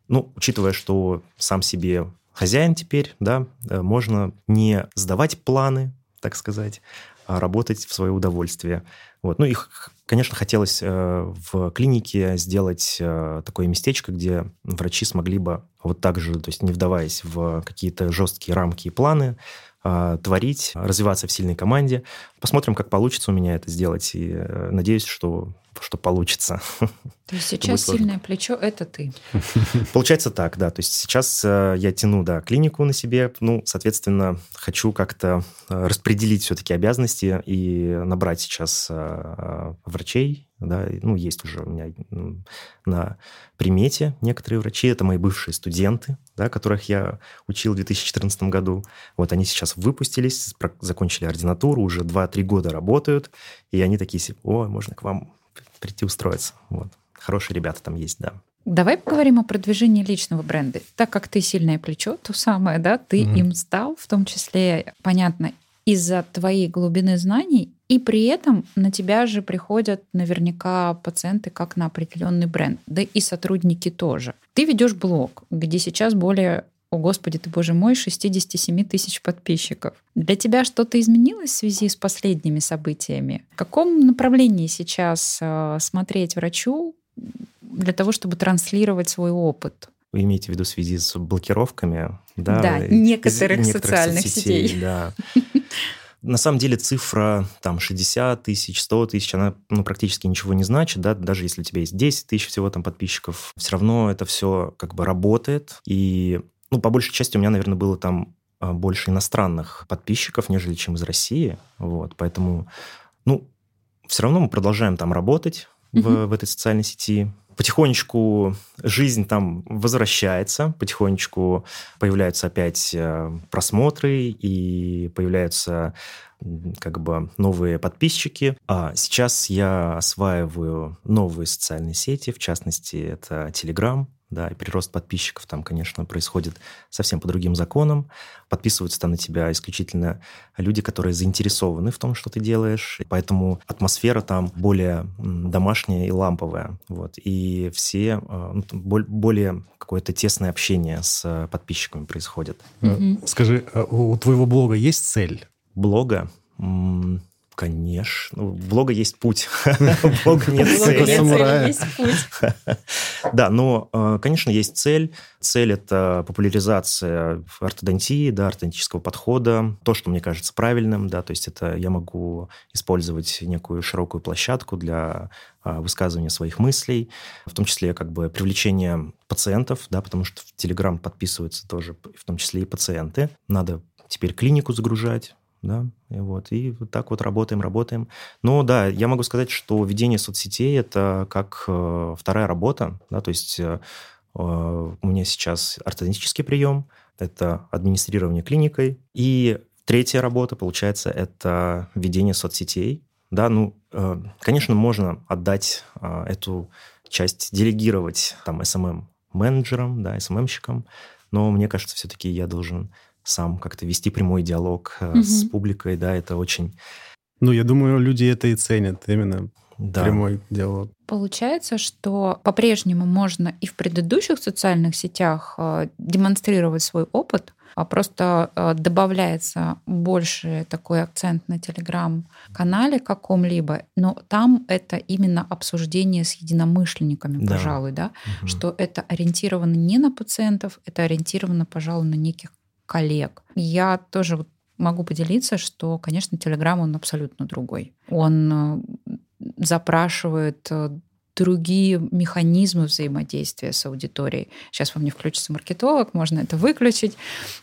[SPEAKER 3] Ну, учитывая, что сам себе хозяин теперь, да, э, можно не сдавать планы, так сказать, работать в свое удовольствие. Вот. Ну, их, конечно, хотелось э, в клинике сделать э, такое местечко, где врачи смогли бы вот так же, то есть не вдаваясь в какие-то жесткие рамки и планы, э, творить, развиваться в сильной команде. Посмотрим, как получится у меня это сделать. И э, надеюсь, что что получится.
[SPEAKER 1] То есть сейчас сильное плечо – это ты? [LAUGHS]
[SPEAKER 3] Получается так, да. То есть сейчас э, я тяну, да, клинику на себе. Ну, соответственно, хочу как-то э, распределить все-таки обязанности и набрать сейчас врачей. Да, ну, есть уже у меня на примете некоторые врачи. Это мои бывшие студенты, да, которых я учил в 2014 году. Вот они сейчас выпустились, закончили ординатуру, уже 2-3 года работают. И они такие, о, можно к вам прийти устроиться. Вот. Хорошие ребята там есть, да.
[SPEAKER 1] Давай поговорим о продвижении личного бренда. Так как ты сильное плечо, то самое, да, ты mm-hmm. им стал, в том числе, понятно, из-за твоей глубины знаний, и при этом на тебя же приходят наверняка пациенты как на определенный бренд, да и сотрудники тоже. Ты ведешь блог, где сейчас более о господи ты, боже мой, 67 тысяч подписчиков. Для тебя что-то изменилось в связи с последними событиями? В каком направлении сейчас э, смотреть врачу для того, чтобы транслировать свой опыт?
[SPEAKER 3] Вы имеете в виду в связи с блокировками? Да,
[SPEAKER 1] да некоторых, некоторых социальных соцсетей. сетей.
[SPEAKER 3] Да. [LAUGHS] На самом деле цифра там 60 тысяч, 100 тысяч, она ну, практически ничего не значит, да, даже если у тебя есть 10 тысяч всего там подписчиков, все равно это все как бы работает, и ну, по большей части у меня, наверное, было там а, больше иностранных подписчиков, нежели чем из России. Вот, поэтому, ну, все равно мы продолжаем там работать mm-hmm. в, в этой социальной сети. Потихонечку жизнь там возвращается, потихонечку появляются опять э, просмотры и появляются как бы новые подписчики. А сейчас я осваиваю новые социальные сети, в частности, это Telegram, да, и прирост подписчиков там, конечно, происходит совсем по другим законам. Подписываются там на тебя исключительно люди, которые заинтересованы в том, что ты делаешь. Поэтому атмосфера там более домашняя и ламповая. Вот. И все э, ну, более какое-то тесное общение с подписчиками происходит.
[SPEAKER 2] Mm-hmm. Скажи, а у твоего блога есть цель?
[SPEAKER 3] Блога? Конечно. У блога есть путь. [LAUGHS] [LAUGHS] Блога нет цели. Да, но, э, конечно, есть цель. Цель – это популяризация ортодонтии, да, ортодонтического подхода. То, что мне кажется правильным, да, то есть это я могу использовать некую широкую площадку для а, высказывания своих мыслей, в том числе как бы привлечение пациентов, да, потому что в Телеграм подписываются тоже в том числе и пациенты. Надо теперь клинику загружать, да, и вот, и вот так вот работаем, работаем. Но да, я могу сказать, что ведение соцсетей – это как э, вторая работа, да, то есть э, у меня сейчас ортодонтический прием, это администрирование клиникой, и третья работа, получается, это ведение соцсетей, да, ну, э, конечно, можно отдать э, эту часть, делегировать там SMM-менеджерам, да, SMM-щикам, но мне кажется, все-таки я должен сам как-то вести прямой диалог угу. с публикой, да, это очень...
[SPEAKER 2] Ну, я думаю, люди это и ценят, именно да. прямой диалог.
[SPEAKER 1] Получается, что по-прежнему можно и в предыдущих социальных сетях э, демонстрировать свой опыт, а просто э, добавляется больше такой акцент на телеграм-канале каком-либо, но там это именно обсуждение с единомышленниками, да. пожалуй, да, угу. что это ориентировано не на пациентов, это ориентировано, пожалуй, на неких коллег. Я тоже могу поделиться, что, конечно, Телеграм, он абсолютно другой. Он э, запрашивает э, другие механизмы взаимодействия с аудиторией. Сейчас во мне включится маркетолог, можно это выключить.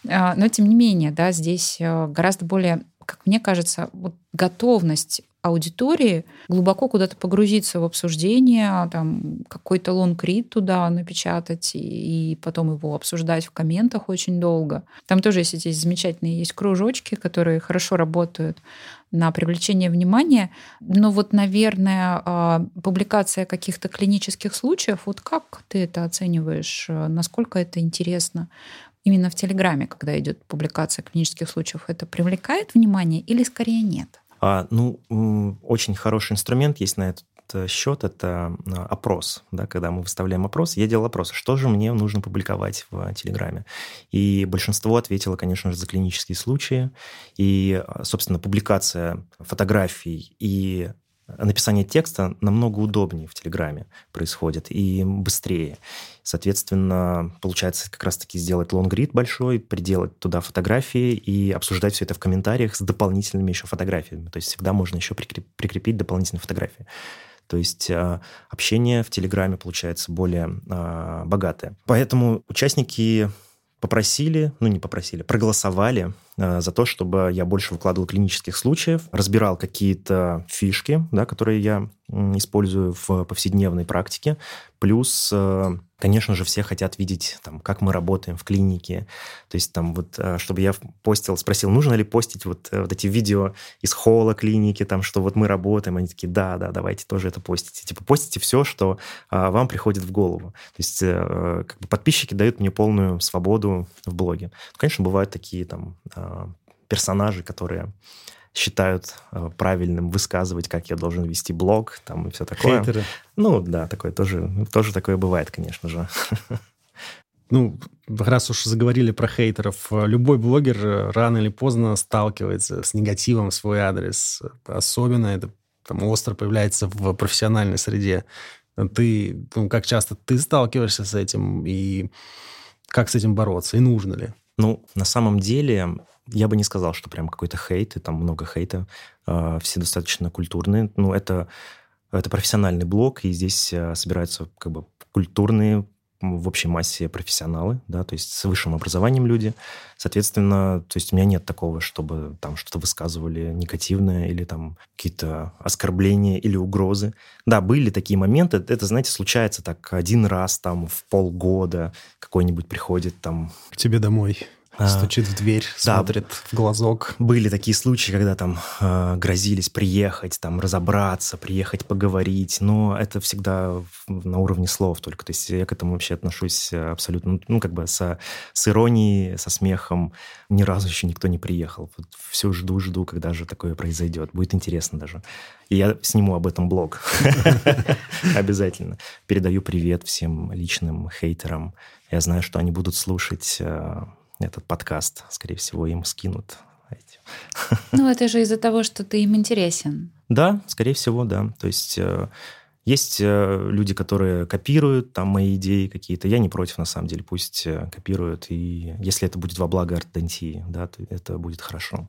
[SPEAKER 1] А, но тем не менее, да, здесь э, гораздо более, как мне кажется, вот готовность аудитории глубоко куда-то погрузиться в обсуждение, там какой-то лонгрид туда напечатать и, и потом его обсуждать в комментах очень долго. Там тоже есть эти замечательные есть кружочки, которые хорошо работают на привлечение внимания. Но вот, наверное, а, публикация каких-то клинических случаев, вот как ты это оцениваешь? Насколько это интересно? Именно в Телеграме, когда идет публикация клинических случаев, это привлекает внимание или скорее нет?
[SPEAKER 3] А, ну, очень хороший инструмент есть на этот э, счет, это а, опрос. Да, когда мы выставляем опрос, я делал опрос, что же мне нужно публиковать в Телеграме. И большинство ответило, конечно же, за клинические случаи. И, а, собственно, публикация фотографий и написание текста намного удобнее в Телеграме происходит и быстрее. Соответственно, получается как раз-таки сделать лонгрид большой, приделать туда фотографии и обсуждать все это в комментариях с дополнительными еще фотографиями. То есть всегда можно еще прикрепить дополнительные фотографии. То есть э, общение в Телеграме получается более э, богатое. Поэтому участники попросили, ну не попросили, проголосовали за то, чтобы я больше выкладывал клинических случаев, разбирал какие-то фишки, да, которые я использую в повседневной практике, плюс э, Конечно же, все хотят видеть, там, как мы работаем в клинике. То есть, там, вот, э, чтобы я постил, спросил, нужно ли постить вот, э, вот эти видео из холла клиники, там, что вот мы работаем. Они такие, да, да, давайте тоже это постите. Типа, постите все, что а, вам приходит в голову. То есть, как бы подписчики дают мне полную свободу в блоге. Конечно, бывают такие там а, персонажи, которые считают э, правильным высказывать, как я должен вести блог, там и все такое.
[SPEAKER 2] Хейтеры.
[SPEAKER 3] Ну, да, такое тоже, тоже такое бывает, конечно же. [LAUGHS]
[SPEAKER 2] Ну, раз уж заговорили про хейтеров, любой блогер э, рано или поздно сталкивается с негативом в свой адрес. Особенно это там остро появляется в профессиональной среде. Ты, ну, как часто ты сталкиваешься с этим, и как с этим бороться, и нужно ли?
[SPEAKER 3] Ну, на самом деле, я бы не сказал, что прям какой-то хейт, и там много хейта. А, все достаточно культурные. Ну, это, это профессиональный блог, и здесь а, собираются как бы культурные в общей массе профессионалы, да, то есть с высшим образованием люди. Соответственно, то есть у меня нет такого, чтобы там что-то высказывали негативное или там какие-то оскорбления или угрозы. Да, были такие моменты. Это, знаете, случается так один раз там в полгода какой-нибудь приходит там...
[SPEAKER 2] К тебе домой. А, Стучит в дверь, да, смотрит в глазок.
[SPEAKER 3] Были такие случаи, когда там э, грозились приехать, там разобраться, приехать поговорить, но это всегда на уровне слов только. То есть я к этому вообще отношусь абсолютно, ну, как бы со, с иронией, со смехом. Ни разу еще никто не приехал. Вот все жду-жду, когда же такое произойдет. Будет интересно даже. И я сниму об этом блог. [LAUGHS] Обязательно. Передаю привет всем личным хейтерам. Я знаю, что они будут слушать э, этот подкаст, скорее всего, им скинут.
[SPEAKER 1] Ну, это же из-за того, что ты им интересен.
[SPEAKER 3] Да, скорее всего, да. То есть э, есть э, люди, которые копируют там мои идеи какие-то. Я не против, на самом деле, пусть э, копируют. И если это будет во благо ортодонтии, да, то это будет хорошо.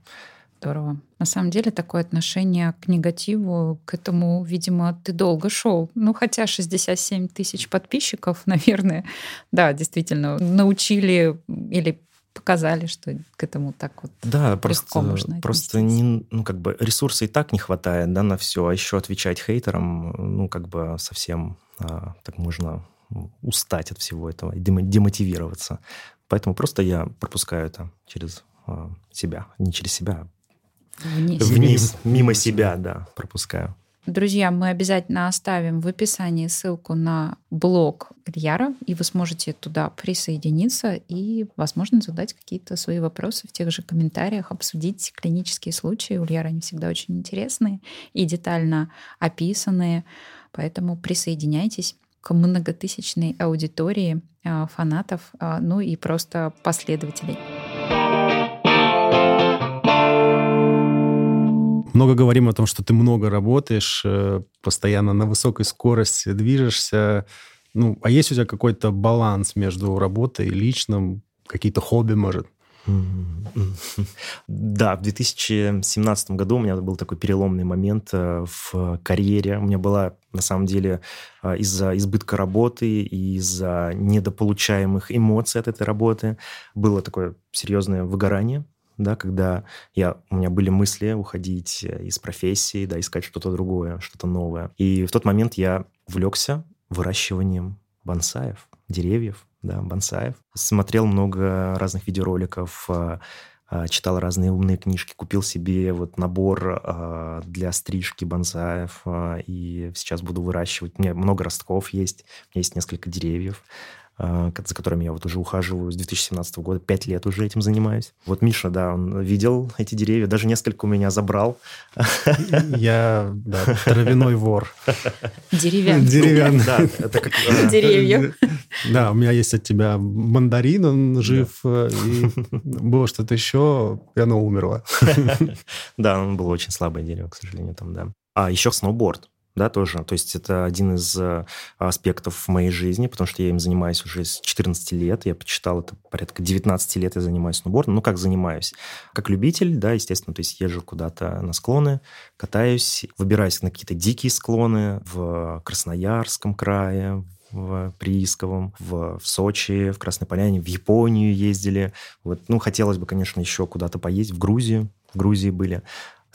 [SPEAKER 1] Здорово. На самом деле такое отношение к негативу, к этому, видимо, ты долго шел. Ну, хотя 67 тысяч подписчиков, [LAUGHS] наверное, да, действительно, научили или показали, что к этому так вот
[SPEAKER 3] да, просто, можно просто не, ну, как бы ресурса и так не хватает, да, на все, а еще отвечать хейтерам, ну, как бы совсем а, так можно устать от всего этого и демотивироваться. Поэтому просто я пропускаю это через а, себя, не через себя,
[SPEAKER 1] а вниз,
[SPEAKER 3] вниз мимо себя, да, пропускаю.
[SPEAKER 1] Друзья, мы обязательно оставим в описании ссылку на блог Ильяра, и вы сможете туда присоединиться и, возможно, задать какие-то свои вопросы в тех же комментариях, обсудить клинические случаи. У Ильяра они всегда очень интересные и детально описанные, поэтому присоединяйтесь к многотысячной аудитории а, фанатов, а, ну и просто последователей.
[SPEAKER 2] Много говорим о том, что ты много работаешь, э, постоянно на высокой скорости движешься. Ну, а есть у тебя какой-то баланс между работой и личным, какие-то хобби, может? [LAUGHS]
[SPEAKER 3] Да, в 2017 году у меня был такой переломный момент э, в карьере. У меня была, на самом деле, э, из-за избытка работы и из-за недополучаемых эмоций от этой работы было такое серьезное выгорание да, когда я, у меня были мысли уходить э, из профессии, да, искать что-то другое, что-то новое. И в тот момент я влекся выращиванием бонсаев, деревьев, да, бонсаев. Смотрел много разных видеороликов, э, э, читал разные умные книжки, купил себе вот набор для стрижки бонсаев, и сейчас буду выращивать. У меня много ростков есть, у меня есть несколько деревьев. А, за которыми я вот уже ухаживаю с 2017 года, пять лет уже этим занимаюсь. Вот Миша, да, он видел эти деревья, даже несколько у меня забрал.
[SPEAKER 2] Я, да, травяной вор.
[SPEAKER 1] Деревянный.
[SPEAKER 2] Деревянный.
[SPEAKER 1] Да, это как... [LAUGHS] Деревья.
[SPEAKER 2] Да, у меня есть от тебя мандарин, он жив, э, и было что-то еще, и оно умерло. [LAUGHS]
[SPEAKER 3] Да, он был очень слабое дерево, к сожалению, там, да. А еще сноуборд да, тоже. То есть это один из э, аспектов моей жизни, потому что я им занимаюсь уже с 14 лет. Я почитал это порядка 19 лет я занимаюсь сноубордом. Ну, как занимаюсь? Как любитель, да, естественно, то есть езжу куда-то на склоны, катаюсь, выбираюсь на какие-то дикие склоны в Красноярском крае, в Приисковом, в, в Сочи, в Красной Поляне, в Японию ездили. Вот, ну, хотелось бы, конечно, еще куда-то поесть, в Грузию. В Грузии были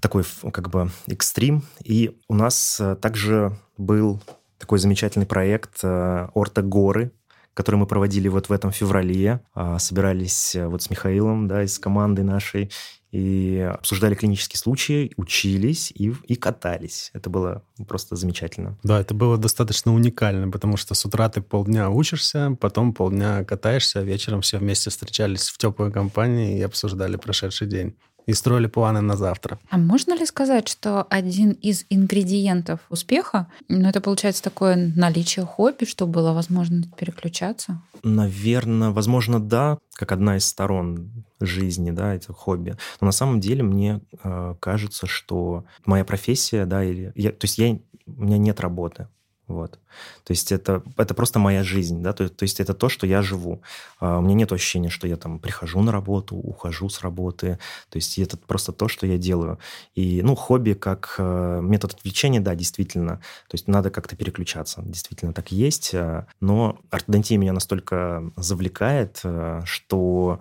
[SPEAKER 3] такой как бы экстрим. И у нас э, также был такой замечательный проект э, «Орта горы», который мы проводили вот в этом феврале. А, собирались э, вот с Михаилом, да, из команды нашей, и обсуждали клинические случаи, учились и, и катались. Это было просто замечательно.
[SPEAKER 2] Да, это было достаточно уникально, потому что с утра ты полдня учишься, потом полдня катаешься, а вечером все вместе встречались в теплой компании и обсуждали прошедший день и строили планы на завтра.
[SPEAKER 1] А можно ли сказать, что один из ингредиентов успеха, ну, это получается такое наличие хобби, чтобы было возможно переключаться?
[SPEAKER 3] Наверное, возможно, да, как одна из сторон жизни, да, это хобби. Но на самом деле мне э, кажется, что моя профессия, да, или я, то есть я, у меня нет работы. Вот. То есть это, это просто моя жизнь, да, то, то есть это то, что я живу. А, у меня нет ощущения, что я там прихожу на работу, ухожу с работы, то есть это просто то, что я делаю. И, ну, хобби как э, метод отвлечения, да, действительно, то есть надо как-то переключаться, действительно так есть, э, но ортодонтия меня настолько завлекает, э, что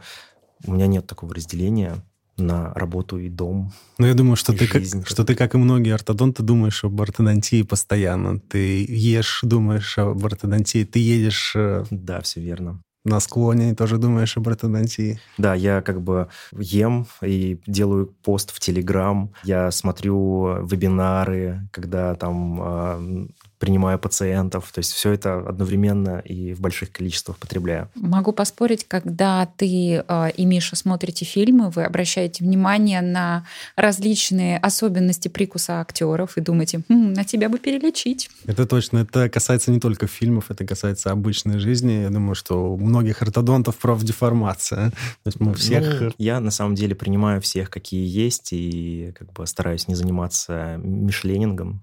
[SPEAKER 3] у меня нет такого разделения, на работу и дом.
[SPEAKER 2] Ну, я думаю, что, ты как, что ты, как и многие ортодонты, думаешь об ортодонтии постоянно. Ты ешь, думаешь об ортодонтии, ты едешь... Э,
[SPEAKER 3] да, все верно.
[SPEAKER 2] На склоне тоже думаешь об ортодонтии.
[SPEAKER 3] Да, я как бы ем и делаю пост в Телеграм. Я смотрю вебинары, когда там а, принимаю пациентов. То есть все это одновременно и в больших количествах потребляю.
[SPEAKER 1] Могу поспорить, когда ты э, и Миша смотрите фильмы, вы обращаете внимание на различные особенности прикуса актеров и думаете, хм, на тебя бы перелечить.
[SPEAKER 2] Это точно. Это касается не только фильмов, это касается обычной жизни. Я думаю, что у многих ортодонтов профдеформация. То есть мы всех...
[SPEAKER 3] Ну, я на самом деле принимаю всех, какие есть, и как бы стараюсь не заниматься мишленингом.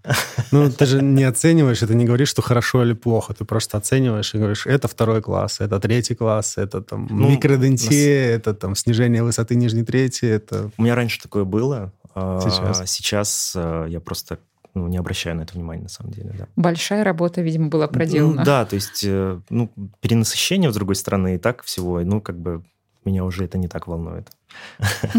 [SPEAKER 2] Ну, ты же не оцениваешь оцениваешь, это не говоришь, что хорошо или плохо. Ты просто оцениваешь и говоришь, это второй класс, это третий класс, это там ну, микродентия, нас... это там снижение высоты нижней трети. Это...
[SPEAKER 3] У меня раньше такое было. А сейчас? Сейчас а, я просто ну, не обращаю на это внимания, на самом деле, да.
[SPEAKER 1] Большая работа, видимо, была проделана.
[SPEAKER 3] Ну, да, то есть, э, ну, перенасыщение, с другой стороны, и так всего, ну, как бы меня уже это не так волнует.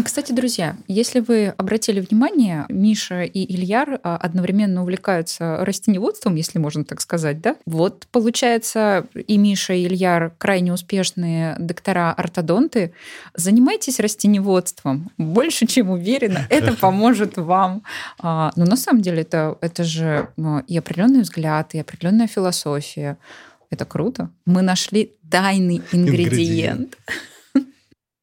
[SPEAKER 1] Кстати, друзья, если вы обратили внимание, Миша и Ильяр а, одновременно увлекаются растеневодством, если можно так сказать, да? Вот получается, и Миша, и Ильяр крайне успешные доктора-ортодонты. Занимайтесь растеневодством. Больше, чем уверена, [LAUGHS] это поможет вам. А, но на самом деле это, это же а, и определенный взгляд, и определенная философия. Это круто. Мы нашли тайный ингредиент. ингредиент.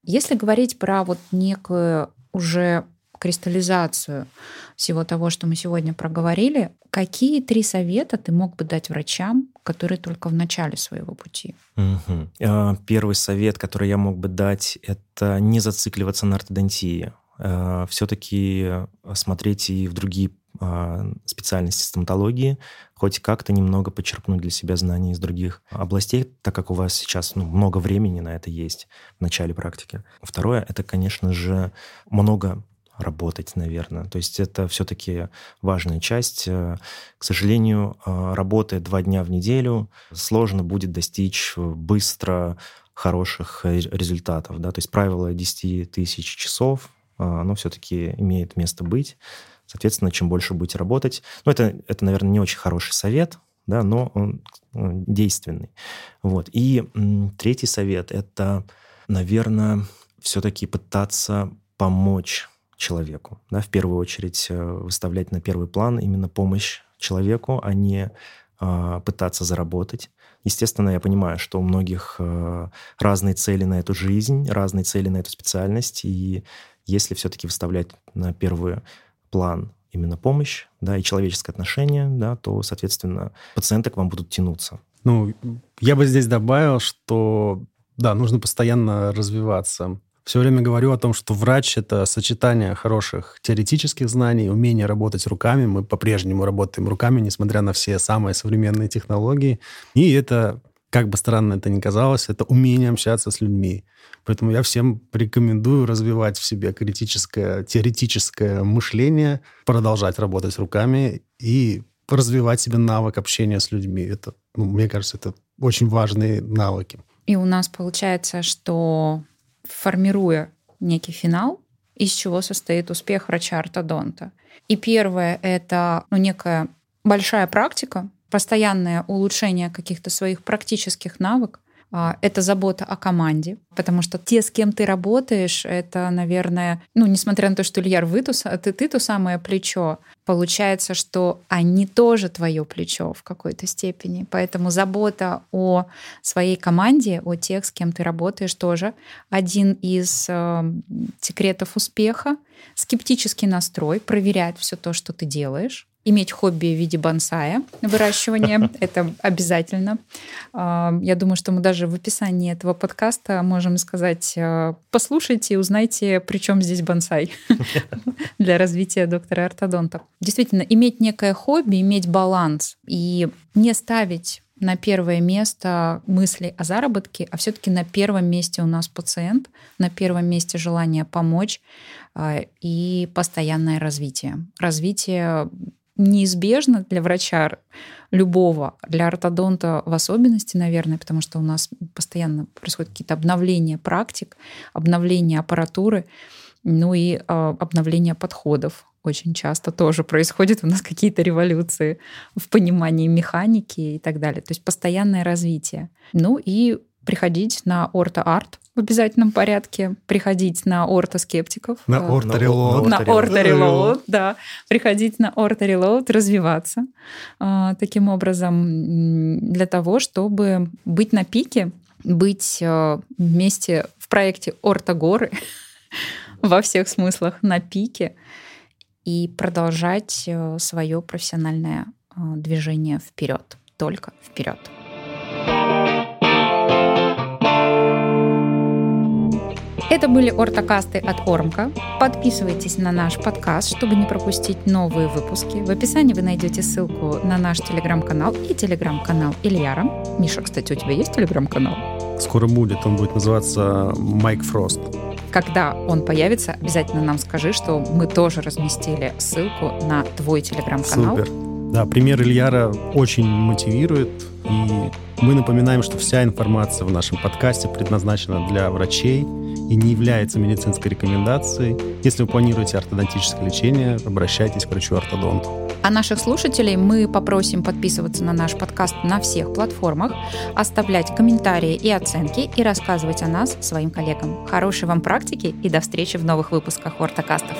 [SPEAKER 1] Если говорить про вот некую уже кристаллизацию всего того, что мы сегодня проговорили, какие три совета ты мог бы дать врачам, которые только в начале своего пути?
[SPEAKER 3] Угу. Первый совет, который я мог бы дать, это не зацикливаться на ортодонтии. А, Все-таки смотреть и в другие специальности стоматологии, хоть как-то немного почерпнуть для себя знаний из других областей, так как у вас сейчас ну, много времени на это есть в начале практики. Второе, это, конечно же, много работать, наверное. То есть это все-таки важная часть. К сожалению, а, работая два дня в неделю, сложно будет достичь быстро хороших результатов. Да? То есть правило 10 тысяч часов, а, оно все-таки имеет место быть. Соответственно, чем больше будете работать... Ну, это, это наверное, не очень хороший совет, да, но он действенный. Вот. И третий совет – это, наверное, все-таки пытаться помочь человеку. Да, в первую очередь э, выставлять на первый план именно помощь человеку, а не э, пытаться заработать. Естественно, я понимаю, что у многих э, разные цели на эту жизнь, разные цели на эту специальность, и если все-таки выставлять на первую план именно помощь, да, и человеческое отношение, да, то, соответственно, пациенты к вам будут тянуться.
[SPEAKER 2] Ну, я бы здесь добавил, что, да, нужно постоянно развиваться все время говорю о том, что врач — это сочетание хороших теоретических знаний, умение работать руками. Мы по-прежнему работаем руками, несмотря на все самые современные технологии. И это, как бы странно это ни казалось, это умение общаться с людьми. Поэтому я всем рекомендую развивать в себе критическое, теоретическое мышление, продолжать работать руками и развивать себе навык общения с людьми. Это, ну, мне кажется, это очень важные навыки.
[SPEAKER 1] И у нас получается, что формируя некий финал, из чего состоит успех врача-ортодонта. И первое — это ну, некая большая практика, постоянное улучшение каких-то своих практических навыков, а, это забота о команде, потому что те, с кем ты работаешь, это, наверное, ну, несмотря на то, что Ильяр, вы, ты, ты то самое плечо, получается, что они тоже твое плечо в какой-то степени. Поэтому забота о своей команде, о тех, с кем ты работаешь, тоже один из э, секретов успеха. Скептический настрой, проверять все то, что ты делаешь иметь хобби в виде бонсая, выращивания. [LAUGHS] Это обязательно. А, я думаю, что мы даже в описании этого подкаста можем сказать, а, послушайте и узнайте, при чем здесь бонсай [LAUGHS] для развития доктора ортодонта. Действительно, иметь некое хобби, иметь баланс и не ставить на первое место мысли о заработке, а все-таки на первом месте у нас пациент, на первом месте желание помочь а, и постоянное развитие. Развитие неизбежно для врача любого, для ортодонта в особенности, наверное, потому что у нас постоянно происходят какие-то обновления практик, обновления аппаратуры, ну и э, обновление подходов. Очень часто тоже происходят у нас какие-то революции в понимании механики и так далее. То есть постоянное развитие. Ну и приходить на орто-арт в обязательном порядке, приходить на ортоскептиков.
[SPEAKER 2] На э, орто-релоуд.
[SPEAKER 1] На орто-релоуд, да. Приходить на орто-релоуд, развиваться э, таким образом для того, чтобы быть на пике, быть э, вместе в проекте Орто-горы [LAUGHS] во всех смыслах на пике и продолжать свое профессиональное движение вперед, только вперед. Это были ортокасты от Ормка. Подписывайтесь на наш подкаст, чтобы не пропустить новые выпуски. В описании вы найдете ссылку на наш телеграм-канал и телеграм-канал Ильяра. Миша, кстати, у тебя есть телеграм-канал?
[SPEAKER 2] Скоро будет. Он будет называться Майк Фрост.
[SPEAKER 1] Когда он появится, обязательно нам скажи, что мы тоже разместили ссылку на твой телеграм-канал.
[SPEAKER 2] Супер. Да, пример Ильяра очень мотивирует, и мы напоминаем, что вся информация в нашем подкасте предназначена для врачей, и не является медицинской рекомендацией. Если вы планируете ортодонтическое лечение, обращайтесь к врачу-ортодонту.
[SPEAKER 1] А наших слушателей мы попросим подписываться на наш подкаст на всех платформах, оставлять комментарии и оценки и рассказывать о нас своим коллегам. Хорошей вам практики и до встречи в новых выпусках Ортокастов.